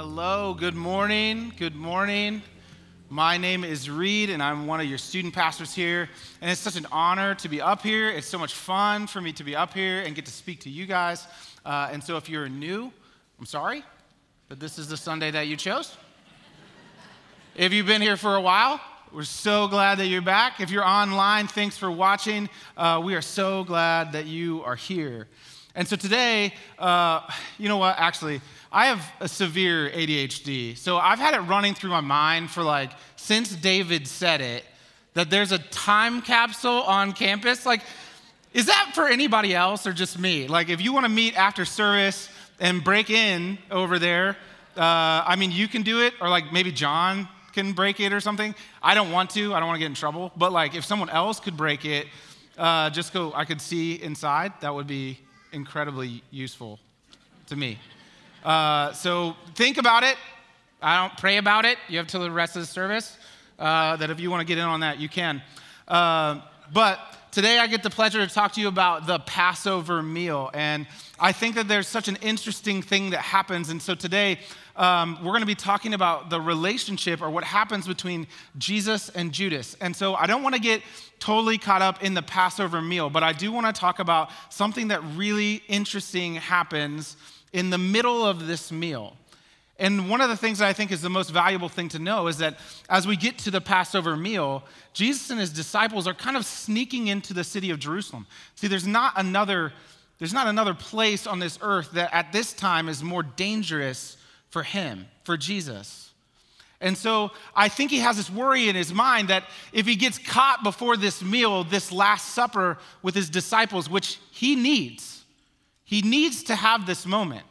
Hello, good morning. Good morning. My name is Reed, and I'm one of your student pastors here. And it's such an honor to be up here. It's so much fun for me to be up here and get to speak to you guys. Uh, and so, if you're new, I'm sorry, but this is the Sunday that you chose. if you've been here for a while, we're so glad that you're back. If you're online, thanks for watching. Uh, we are so glad that you are here. And so today, uh, you know what? Actually, I have a severe ADHD. So I've had it running through my mind for like since David said it that there's a time capsule on campus. Like, is that for anybody else or just me? Like, if you want to meet after service and break in over there, uh, I mean, you can do it, or like maybe John can break it or something. I don't want to, I don't want to get in trouble. But like, if someone else could break it, uh, just go, I could see inside, that would be incredibly useful to me. Uh, so think about it. I don't pray about it. You have till the rest of the service. Uh, that if you want to get in on that, you can. Uh, but today I get the pleasure to talk to you about the Passover meal. And I think that there's such an interesting thing that happens. And so today um, we're going to be talking about the relationship or what happens between Jesus and Judas. And so I don't want to get totally caught up in the Passover meal, but I do want to talk about something that really interesting happens in the middle of this meal. And one of the things that I think is the most valuable thing to know is that as we get to the Passover meal, Jesus and his disciples are kind of sneaking into the city of Jerusalem. See, there's not another, there's not another place on this earth that at this time is more dangerous for him, for Jesus. And so I think he has this worry in his mind that if he gets caught before this meal, this Last Supper with his disciples, which he needs, he needs to have this moment.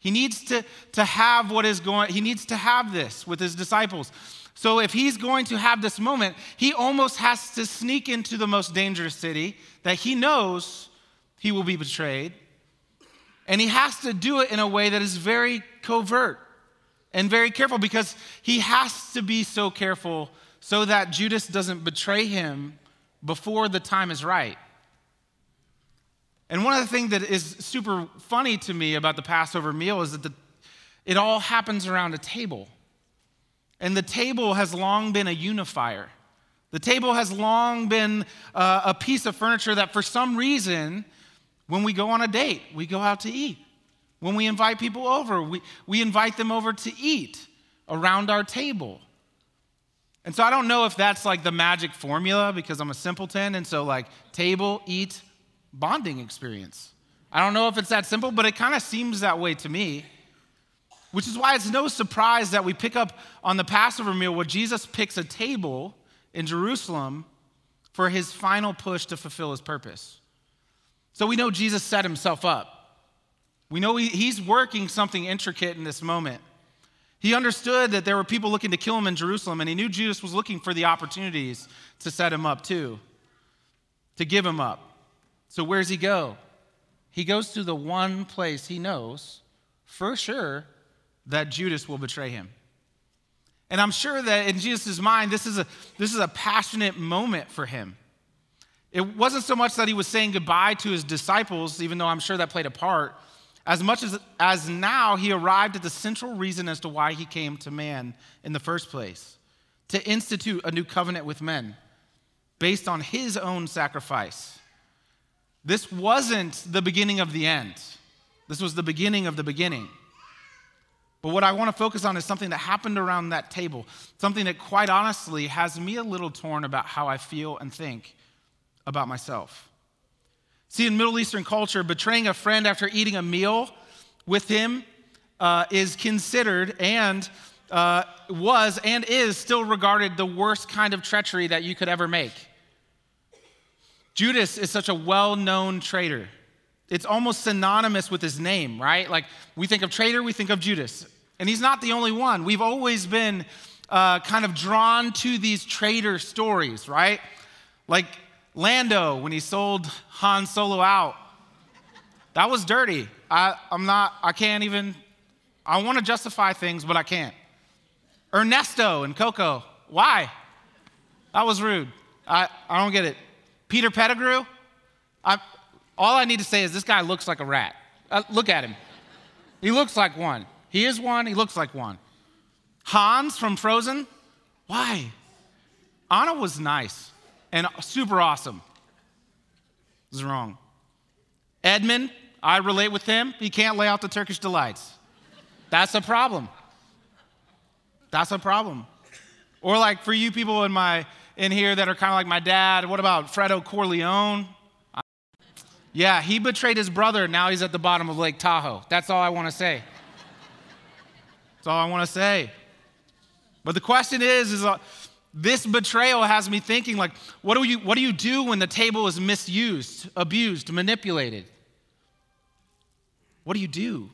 He needs to, to have what is going, he needs to have this with his disciples. So if he's going to have this moment, he almost has to sneak into the most dangerous city that he knows he will be betrayed. And he has to do it in a way that is very covert and very careful because he has to be so careful so that Judas doesn't betray him before the time is right. And one of the things that is super funny to me about the Passover meal is that the, it all happens around a table. And the table has long been a unifier. The table has long been uh, a piece of furniture that, for some reason, when we go on a date, we go out to eat. When we invite people over, we, we invite them over to eat around our table. And so I don't know if that's like the magic formula because I'm a simpleton. And so, like, table, eat, bonding experience. I don't know if it's that simple, but it kind of seems that way to me. Which is why it's no surprise that we pick up on the Passover meal where Jesus picks a table in Jerusalem for his final push to fulfill his purpose. So we know Jesus set himself up. We know he's working something intricate in this moment. He understood that there were people looking to kill him in Jerusalem, and he knew Judas was looking for the opportunities to set him up too, to give him up. So, where's he go? He goes to the one place he knows for sure that Judas will betray him. And I'm sure that in Jesus' mind, this is a, this is a passionate moment for him. It wasn't so much that he was saying goodbye to his disciples, even though I'm sure that played a part, as much as, as now he arrived at the central reason as to why he came to man in the first place to institute a new covenant with men based on his own sacrifice. This wasn't the beginning of the end, this was the beginning of the beginning. But what I want to focus on is something that happened around that table, something that quite honestly has me a little torn about how I feel and think about myself. See, in Middle Eastern culture, betraying a friend after eating a meal with him uh, is considered and uh, was and is still regarded the worst kind of treachery that you could ever make. Judas is such a well known traitor. It's almost synonymous with his name, right? Like we think of traitor, we think of Judas. And he's not the only one. We've always been uh, kind of drawn to these traitor stories, right? Like Lando when he sold Han Solo out. That was dirty. I, I'm not, I can't even, I want to justify things, but I can't. Ernesto and Coco. Why? That was rude. I, I don't get it. Peter Pettigrew, I, all I need to say is this guy looks like a rat. Uh, look at him. He looks like one. He is one, he looks like one. Hans from Frozen? Why? Anna was nice and super awesome. This is wrong. Edmund, I relate with him. He can't lay out the Turkish delights. That's a problem. That's a problem. Or like for you people in my in here that are kind of like my dad, what about Fredo Corleone? Yeah, he betrayed his brother. Now he's at the bottom of Lake Tahoe. That's all I want to say. That's all I want to say. But the question is, is uh, this betrayal has me thinking like, what do you what do you do when the table is misused, abused, manipulated? What do you do?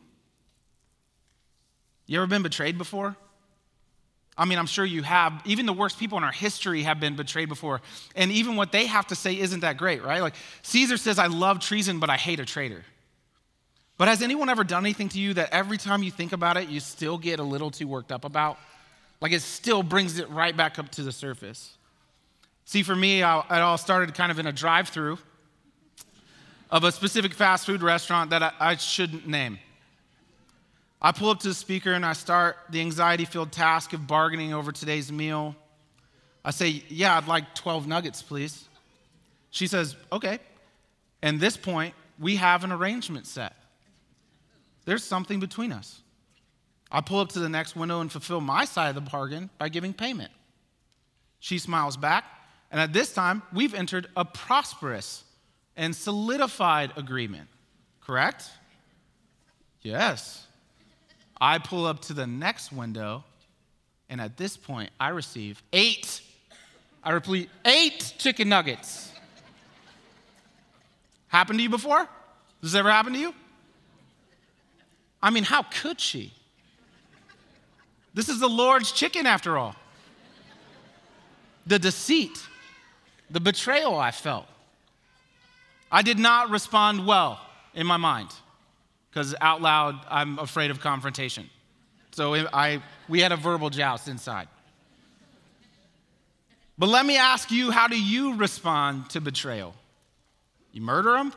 You ever been betrayed before? I mean, I'm sure you have. Even the worst people in our history have been betrayed before. And even what they have to say isn't that great, right? Like Caesar says, I love treason, but I hate a traitor. But has anyone ever done anything to you that every time you think about it, you still get a little too worked up about? Like it still brings it right back up to the surface. See, for me, it all started kind of in a drive through of a specific fast food restaurant that I shouldn't name. I pull up to the speaker and I start the anxiety filled task of bargaining over today's meal. I say, Yeah, I'd like 12 nuggets, please. She says, Okay. And this point, we have an arrangement set. There's something between us. I pull up to the next window and fulfill my side of the bargain by giving payment. She smiles back, and at this time, we've entered a prosperous and solidified agreement. Correct? Yes. I pull up to the next window, and at this point, I receive eight, I repeat, eight chicken nuggets. Happened to you before? Does this ever happen to you? I mean, how could she? This is the Lord's chicken, after all. The deceit, the betrayal I felt. I did not respond well in my mind because out loud, I'm afraid of confrontation. So I, we had a verbal joust inside. But let me ask you how do you respond to betrayal? You murder them?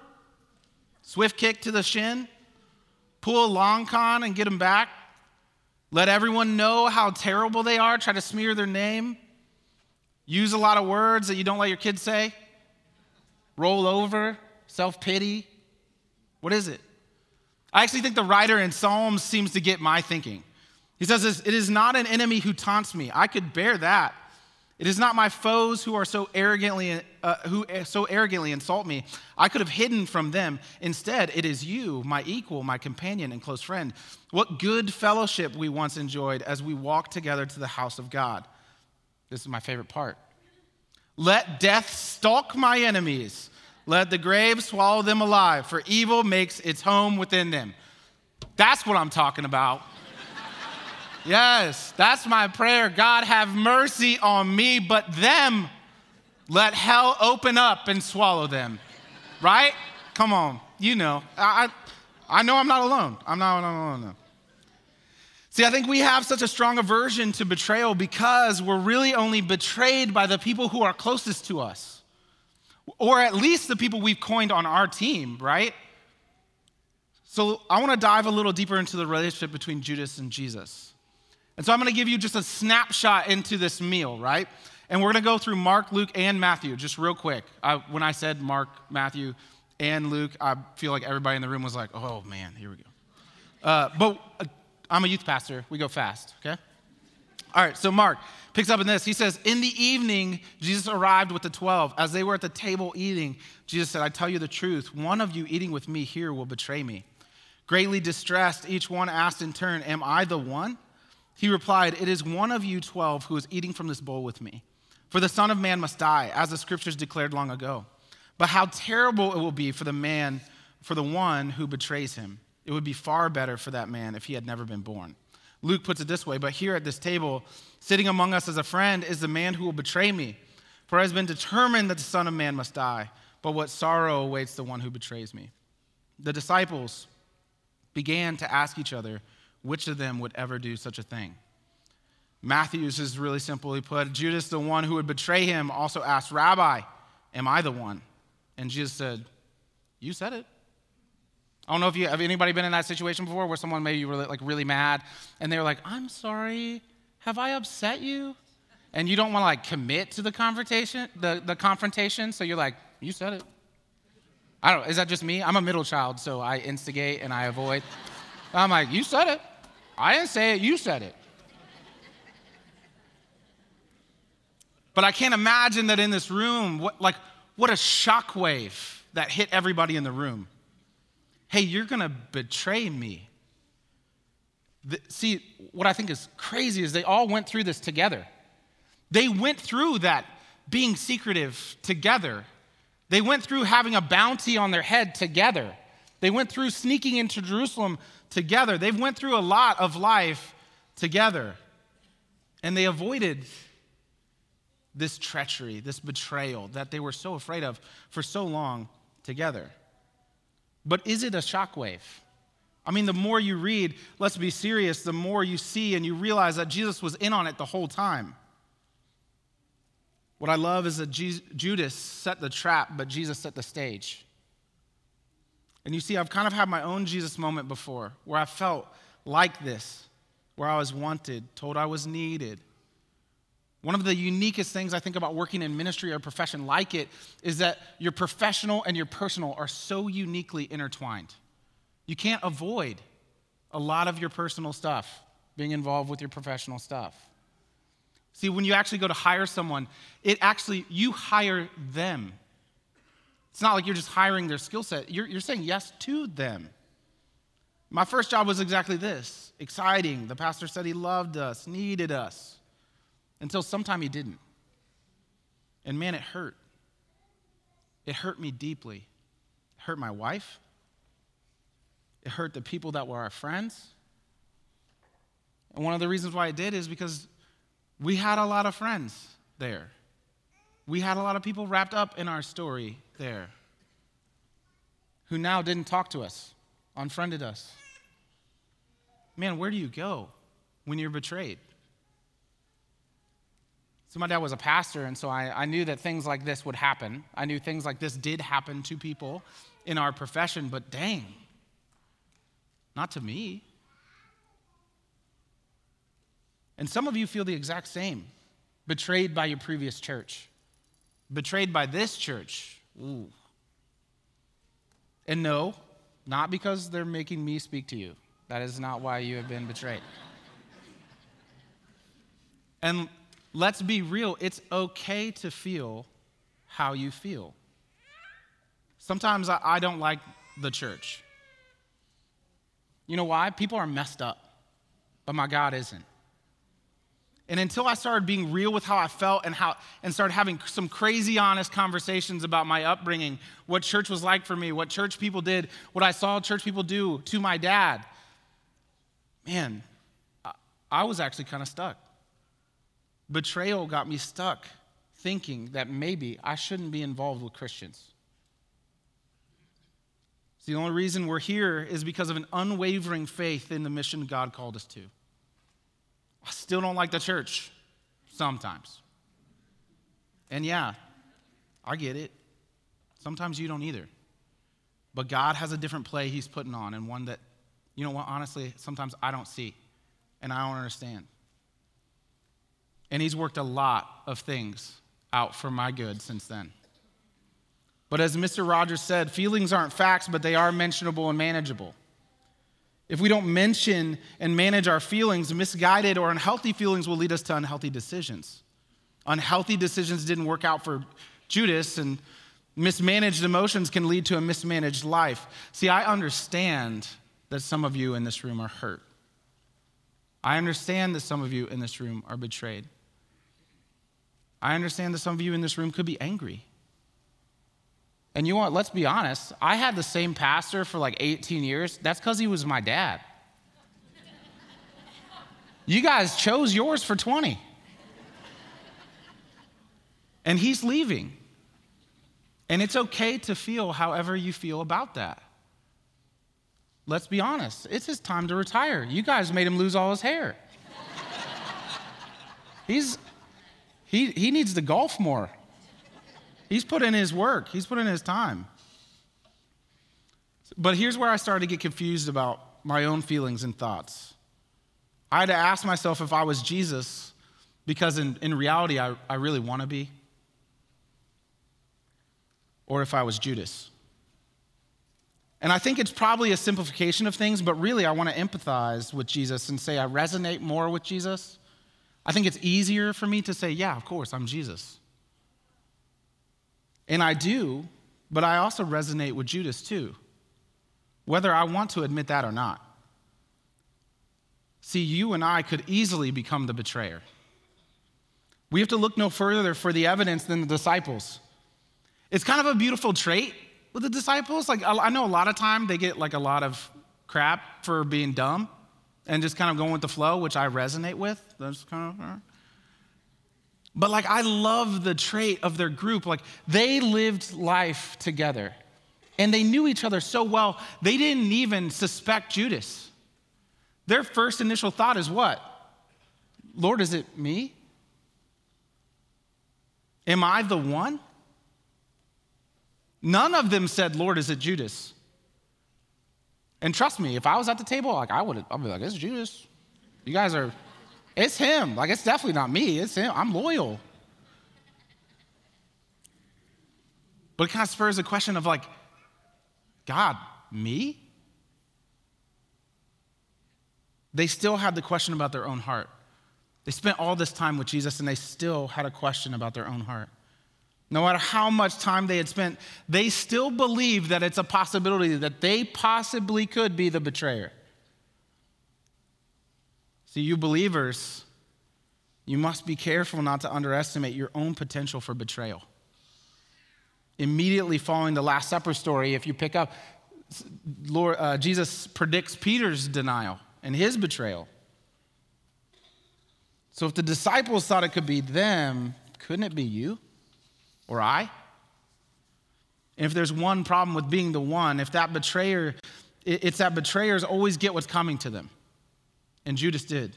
Swift kick to the shin? Pull a long con and get them back? Let everyone know how terrible they are, try to smear their name? Use a lot of words that you don't let your kids say? Roll over? Self pity? What is it? I actually think the writer in Psalms seems to get my thinking. He says It is not an enemy who taunts me. I could bear that. It is not my foes who are so arrogantly uh, who so arrogantly insult me. I could have hidden from them. Instead, it is you, my equal, my companion and close friend. What good fellowship we once enjoyed as we walked together to the house of God. This is my favorite part. Let death stalk my enemies. Let the grave swallow them alive, for evil makes its home within them. That's what I'm talking about. Yes, that's my prayer. God, have mercy on me, but them, let hell open up and swallow them. Right? Come on, you know. I, I know I'm not alone. I'm not, I'm not alone. See, I think we have such a strong aversion to betrayal because we're really only betrayed by the people who are closest to us or at least the people we've coined on our team, right? So I want to dive a little deeper into the relationship between Judas and Jesus. And so I'm going to give you just a snapshot into this meal, right? And we're going to go through Mark, Luke, and Matthew just real quick. I, when I said Mark, Matthew, and Luke, I feel like everybody in the room was like, oh man, here we go. Uh, but uh, I'm a youth pastor. We go fast, okay? All right, so Mark picks up in this. He says, In the evening, Jesus arrived with the 12. As they were at the table eating, Jesus said, I tell you the truth, one of you eating with me here will betray me. Greatly distressed, each one asked in turn, Am I the one? He replied, It is one of you 12 who is eating from this bowl with me. For the Son of Man must die, as the scriptures declared long ago. But how terrible it will be for the man, for the one who betrays him. It would be far better for that man if he had never been born. Luke puts it this way But here at this table, sitting among us as a friend, is the man who will betray me. For it has been determined that the Son of Man must die, but what sorrow awaits the one who betrays me. The disciples began to ask each other which of them would ever do such a thing. Matthew's is really simply put Judas, the one who would betray him, also asked, Rabbi, am I the one? And Jesus said, You said it. I don't know if you have anybody been in that situation before where someone made you really, like really mad and they were like, I'm sorry, have I upset you? And you don't want to like commit to the confrontation, the, the confrontation, so you're like, you said it. I don't, know, is that just me? I'm a middle child, so I instigate and I avoid. I'm like, you said it. I didn't say it, you said it. But I can't imagine that in this room, what, like, what a shockwave that hit everybody in the room. Hey, you're gonna betray me. The, see, what I think is crazy is they all went through this together. They went through that being secretive together. They went through having a bounty on their head together. They went through sneaking into Jerusalem together. They've went through a lot of life together. And they avoided this treachery, this betrayal that they were so afraid of for so long together. But is it a shockwave? I mean, the more you read, let's be serious, the more you see and you realize that Jesus was in on it the whole time. What I love is that Judas set the trap, but Jesus set the stage. And you see, I've kind of had my own Jesus moment before where I felt like this, where I was wanted, told I was needed. One of the uniquest things I think about working in ministry or profession like it is that your professional and your personal are so uniquely intertwined. You can't avoid a lot of your personal stuff being involved with your professional stuff. See, when you actually go to hire someone, it actually, you hire them. It's not like you're just hiring their skill set, you're, you're saying yes to them. My first job was exactly this exciting. The pastor said he loved us, needed us, until sometime he didn't. And man, it hurt. It hurt me deeply. It hurt my wife. It hurt the people that were our friends. And one of the reasons why it did is because we had a lot of friends there. We had a lot of people wrapped up in our story there who now didn't talk to us, unfriended us. Man, where do you go when you're betrayed? So, my dad was a pastor, and so I, I knew that things like this would happen. I knew things like this did happen to people in our profession, but dang, not to me. And some of you feel the exact same betrayed by your previous church, betrayed by this church. Ooh. And no, not because they're making me speak to you. That is not why you have been betrayed. and let's be real, it's okay to feel how you feel. Sometimes I, I don't like the church. You know why? People are messed up, but my God isn't. And until I started being real with how I felt and how and started having some crazy honest conversations about my upbringing, what church was like for me, what church people did, what I saw church people do to my dad. Man, I was actually kind of stuck. Betrayal got me stuck thinking that maybe I shouldn't be involved with Christians. The only reason we're here is because of an unwavering faith in the mission God called us to. I still don't like the church sometimes. And yeah, I get it. Sometimes you don't either. But God has a different play He's putting on, and one that, you know what, honestly, sometimes I don't see and I don't understand. And He's worked a lot of things out for my good since then. But as Mr. Rogers said, feelings aren't facts, but they are mentionable and manageable. If we don't mention and manage our feelings, misguided or unhealthy feelings will lead us to unhealthy decisions. Unhealthy decisions didn't work out for Judas, and mismanaged emotions can lead to a mismanaged life. See, I understand that some of you in this room are hurt. I understand that some of you in this room are betrayed. I understand that some of you in this room could be angry. And you want, let's be honest, I had the same pastor for like 18 years. That's because he was my dad. you guys chose yours for 20. And he's leaving. And it's okay to feel however you feel about that. Let's be honest, it's his time to retire. You guys made him lose all his hair. He's, he, he needs to golf more. He's put in his work, he's put in his time. But here's where I started to get confused about my own feelings and thoughts. I had to ask myself if I was Jesus, because in, in reality, I, I really want to be, or if I was Judas. And I think it's probably a simplification of things, but really I want to empathize with Jesus and say I resonate more with Jesus. I think it's easier for me to say, yeah, of course, I'm Jesus. And I do, but I also resonate with Judas too, whether I want to admit that or not. See, you and I could easily become the betrayer. We have to look no further for the evidence than the disciples. It's kind of a beautiful trait with the disciples. Like, I know a lot of time they get like a lot of crap for being dumb and just kind of going with the flow, which I resonate with. That's kind of. Uh, But like, I love the trait of their group. Like, they lived life together and they knew each other so well, they didn't even suspect Judas. Their first initial thought is what? Lord, is it me? Am I the one? None of them said, Lord, is it Judas? And trust me, if I was at the table, like I would, I'd be like, it's Judas. You guys are, it's him. Like it's definitely not me. It's him. I'm loyal. But it kind of spurs a question of like, God, me? They still had the question about their own heart. They spent all this time with Jesus and they still had a question about their own heart. No matter how much time they had spent, they still believed that it's a possibility that they possibly could be the betrayer. See, you believers, you must be careful not to underestimate your own potential for betrayal. Immediately following the Last Supper story, if you pick up, Lord, uh, Jesus predicts Peter's denial and his betrayal. So if the disciples thought it could be them, couldn't it be you? or I. And if there's one problem with being the one, if that betrayer, it's that betrayers always get what's coming to them. And Judas did.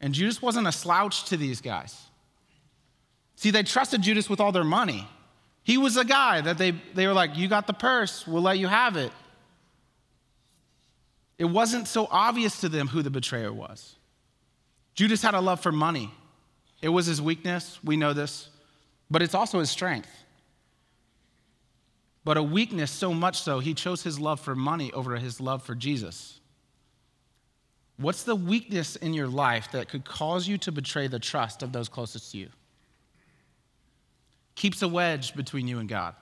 And Judas wasn't a slouch to these guys. See, they trusted Judas with all their money. He was a guy that they, they were like, You got the purse, we'll let you have it. It wasn't so obvious to them who the betrayer was. Judas had a love for money, it was his weakness. We know this but it's also his strength. But a weakness so much so, he chose his love for money over his love for Jesus. What's the weakness in your life that could cause you to betray the trust of those closest to you? Keeps a wedge between you and God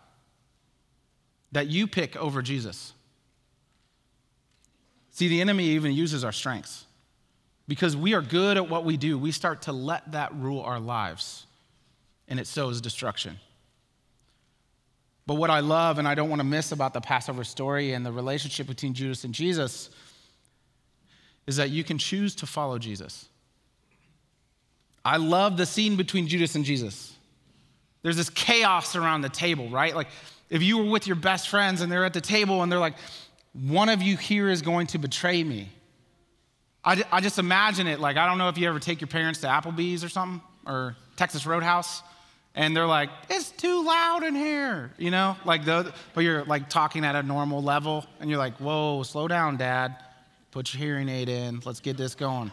that you pick over Jesus. See, the enemy even uses our strengths. Because we are good at what we do, we start to let that rule our lives and it sows destruction. But what I love and I don't want to miss about the Passover story and the relationship between Judas and Jesus is that you can choose to follow Jesus. I love the scene between Judas and Jesus. There's this chaos around the table, right? Like if you were with your best friends and they're at the table and they're like, one of you here is going to betray me. I, I just imagine it like, I don't know if you ever take your parents to Applebee's or something or Texas Roadhouse and they're like, it's too loud in here, you know, like the, but you're like talking at a normal level, and you're like, whoa, slow down, Dad, put your hearing aid in, let's get this going.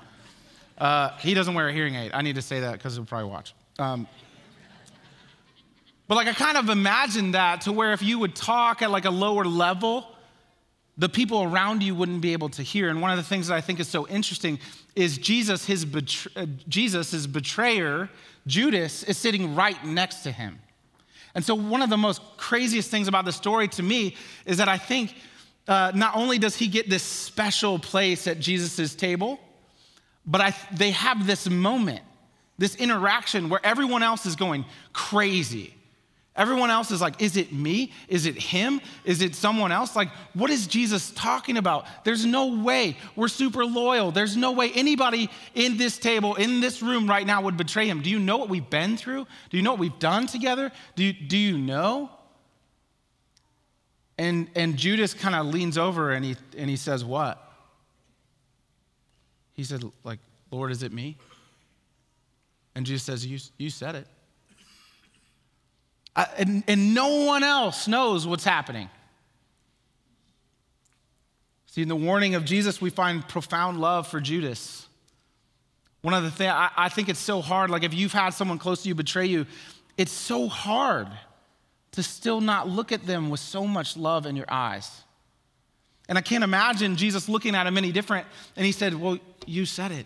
Uh, he doesn't wear a hearing aid. I need to say that because he'll probably watch. Um, but like I kind of imagine that to where if you would talk at like a lower level, the people around you wouldn't be able to hear. And one of the things that I think is so interesting is Jesus, his uh, Jesus, his betrayer, Judas, is sitting right next to him. And so, one of the most craziest things about the story to me is that I think uh, not only does he get this special place at Jesus' table, but I, they have this moment, this interaction where everyone else is going crazy. Everyone else is like, is it me? Is it him? Is it someone else? Like, what is Jesus talking about? There's no way. We're super loyal. There's no way anybody in this table, in this room right now would betray him. Do you know what we've been through? Do you know what we've done together? Do you, do you know? And, and Judas kind of leans over and he, and he says, What? He said, like, Lord, is it me? And Jesus says, You, you said it and, and no one else knows what's happening. See, in the warning of Jesus, we find profound love for Judas. One of the things, I, I think it's so hard. Like, if you've had someone close to you betray you, it's so hard to still not look at them with so much love in your eyes. And I can't imagine Jesus looking at him any different. And he said, Well, you said it.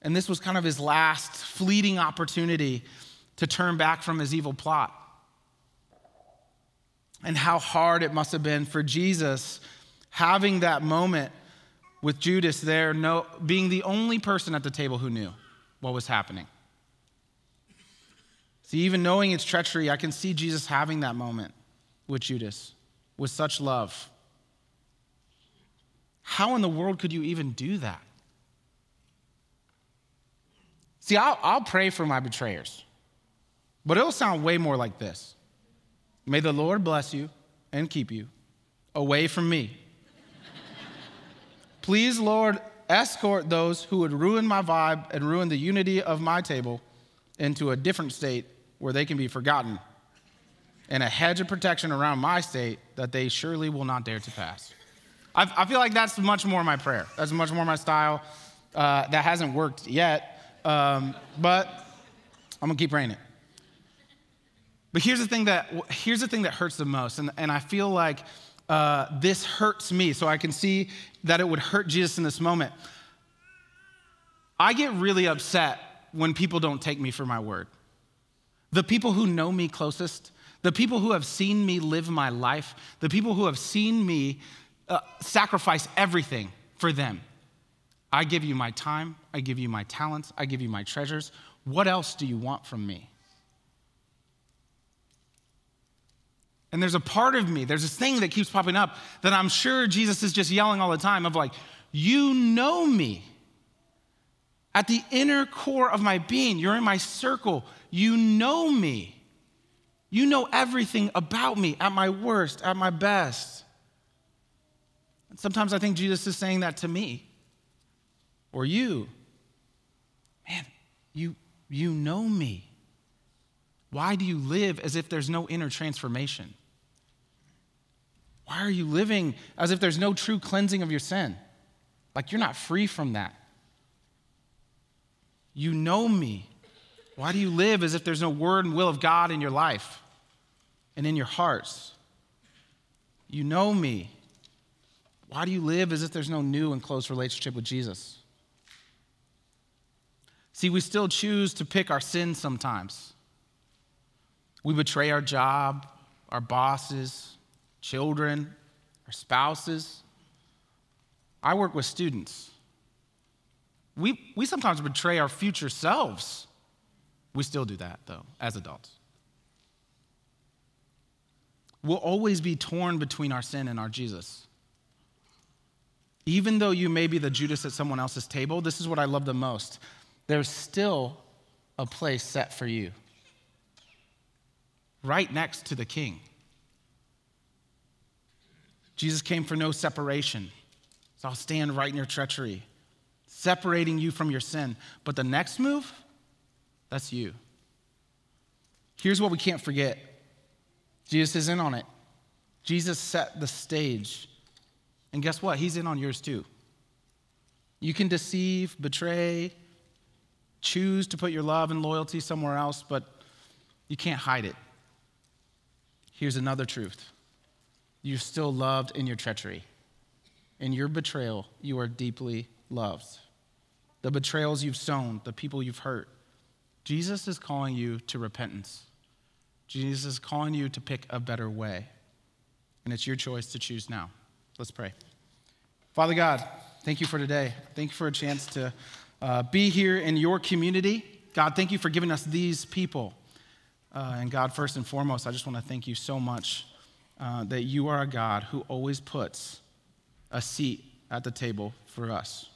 And this was kind of his last fleeting opportunity to turn back from his evil plot. And how hard it must have been for Jesus having that moment with Judas there, no, being the only person at the table who knew what was happening. See, even knowing it's treachery, I can see Jesus having that moment with Judas with such love. How in the world could you even do that? See, I'll, I'll pray for my betrayers, but it'll sound way more like this May the Lord bless you and keep you away from me. Please, Lord, escort those who would ruin my vibe and ruin the unity of my table into a different state where they can be forgotten, and a hedge of protection around my state that they surely will not dare to pass. I, feel like that's much more my prayer. That's much more my style. Uh, that hasn't worked yet, um, but I'm gonna keep praying it. But here's the thing that here's the thing that hurts the most, and, and I feel like uh, this hurts me. So I can see that it would hurt Jesus in this moment. I get really upset when people don't take me for my word. The people who know me closest, the people who have seen me live my life, the people who have seen me uh, sacrifice everything for them. I give you my time, I give you my talents, I give you my treasures. What else do you want from me? And there's a part of me, there's this thing that keeps popping up that I'm sure Jesus is just yelling all the time of like, you know me. At the inner core of my being, you're in my circle. You know me. You know everything about me at my worst, at my best. And sometimes I think Jesus is saying that to me or you, man, you, you know me. Why do you live as if there's no inner transformation? Why are you living as if there's no true cleansing of your sin? Like you're not free from that. You know me. Why do you live as if there's no word and will of God in your life and in your hearts? You know me. Why do you live as if there's no new and close relationship with Jesus? See, we still choose to pick our sins sometimes. We betray our job, our bosses, children, our spouses. I work with students. We, we sometimes betray our future selves. We still do that, though, as adults. We'll always be torn between our sin and our Jesus. Even though you may be the Judas at someone else's table, this is what I love the most there's still a place set for you right next to the king. Jesus came for no separation. So I'll stand right in your treachery, separating you from your sin. But the next move, that's you. Here's what we can't forget Jesus is in on it. Jesus set the stage. And guess what? He's in on yours too. You can deceive, betray, choose to put your love and loyalty somewhere else, but you can't hide it. Here's another truth you're still loved in your treachery. In your betrayal, you are deeply loved. The betrayals you've sown, the people you've hurt, Jesus is calling you to repentance. Jesus is calling you to pick a better way. And it's your choice to choose now. Let's pray. Father God, thank you for today. Thank you for a chance to uh, be here in your community. God, thank you for giving us these people. Uh, and God, first and foremost, I just want to thank you so much uh, that you are a God who always puts a seat at the table for us.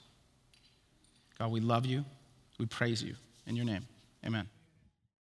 God, we love you. We praise you. In your name, amen.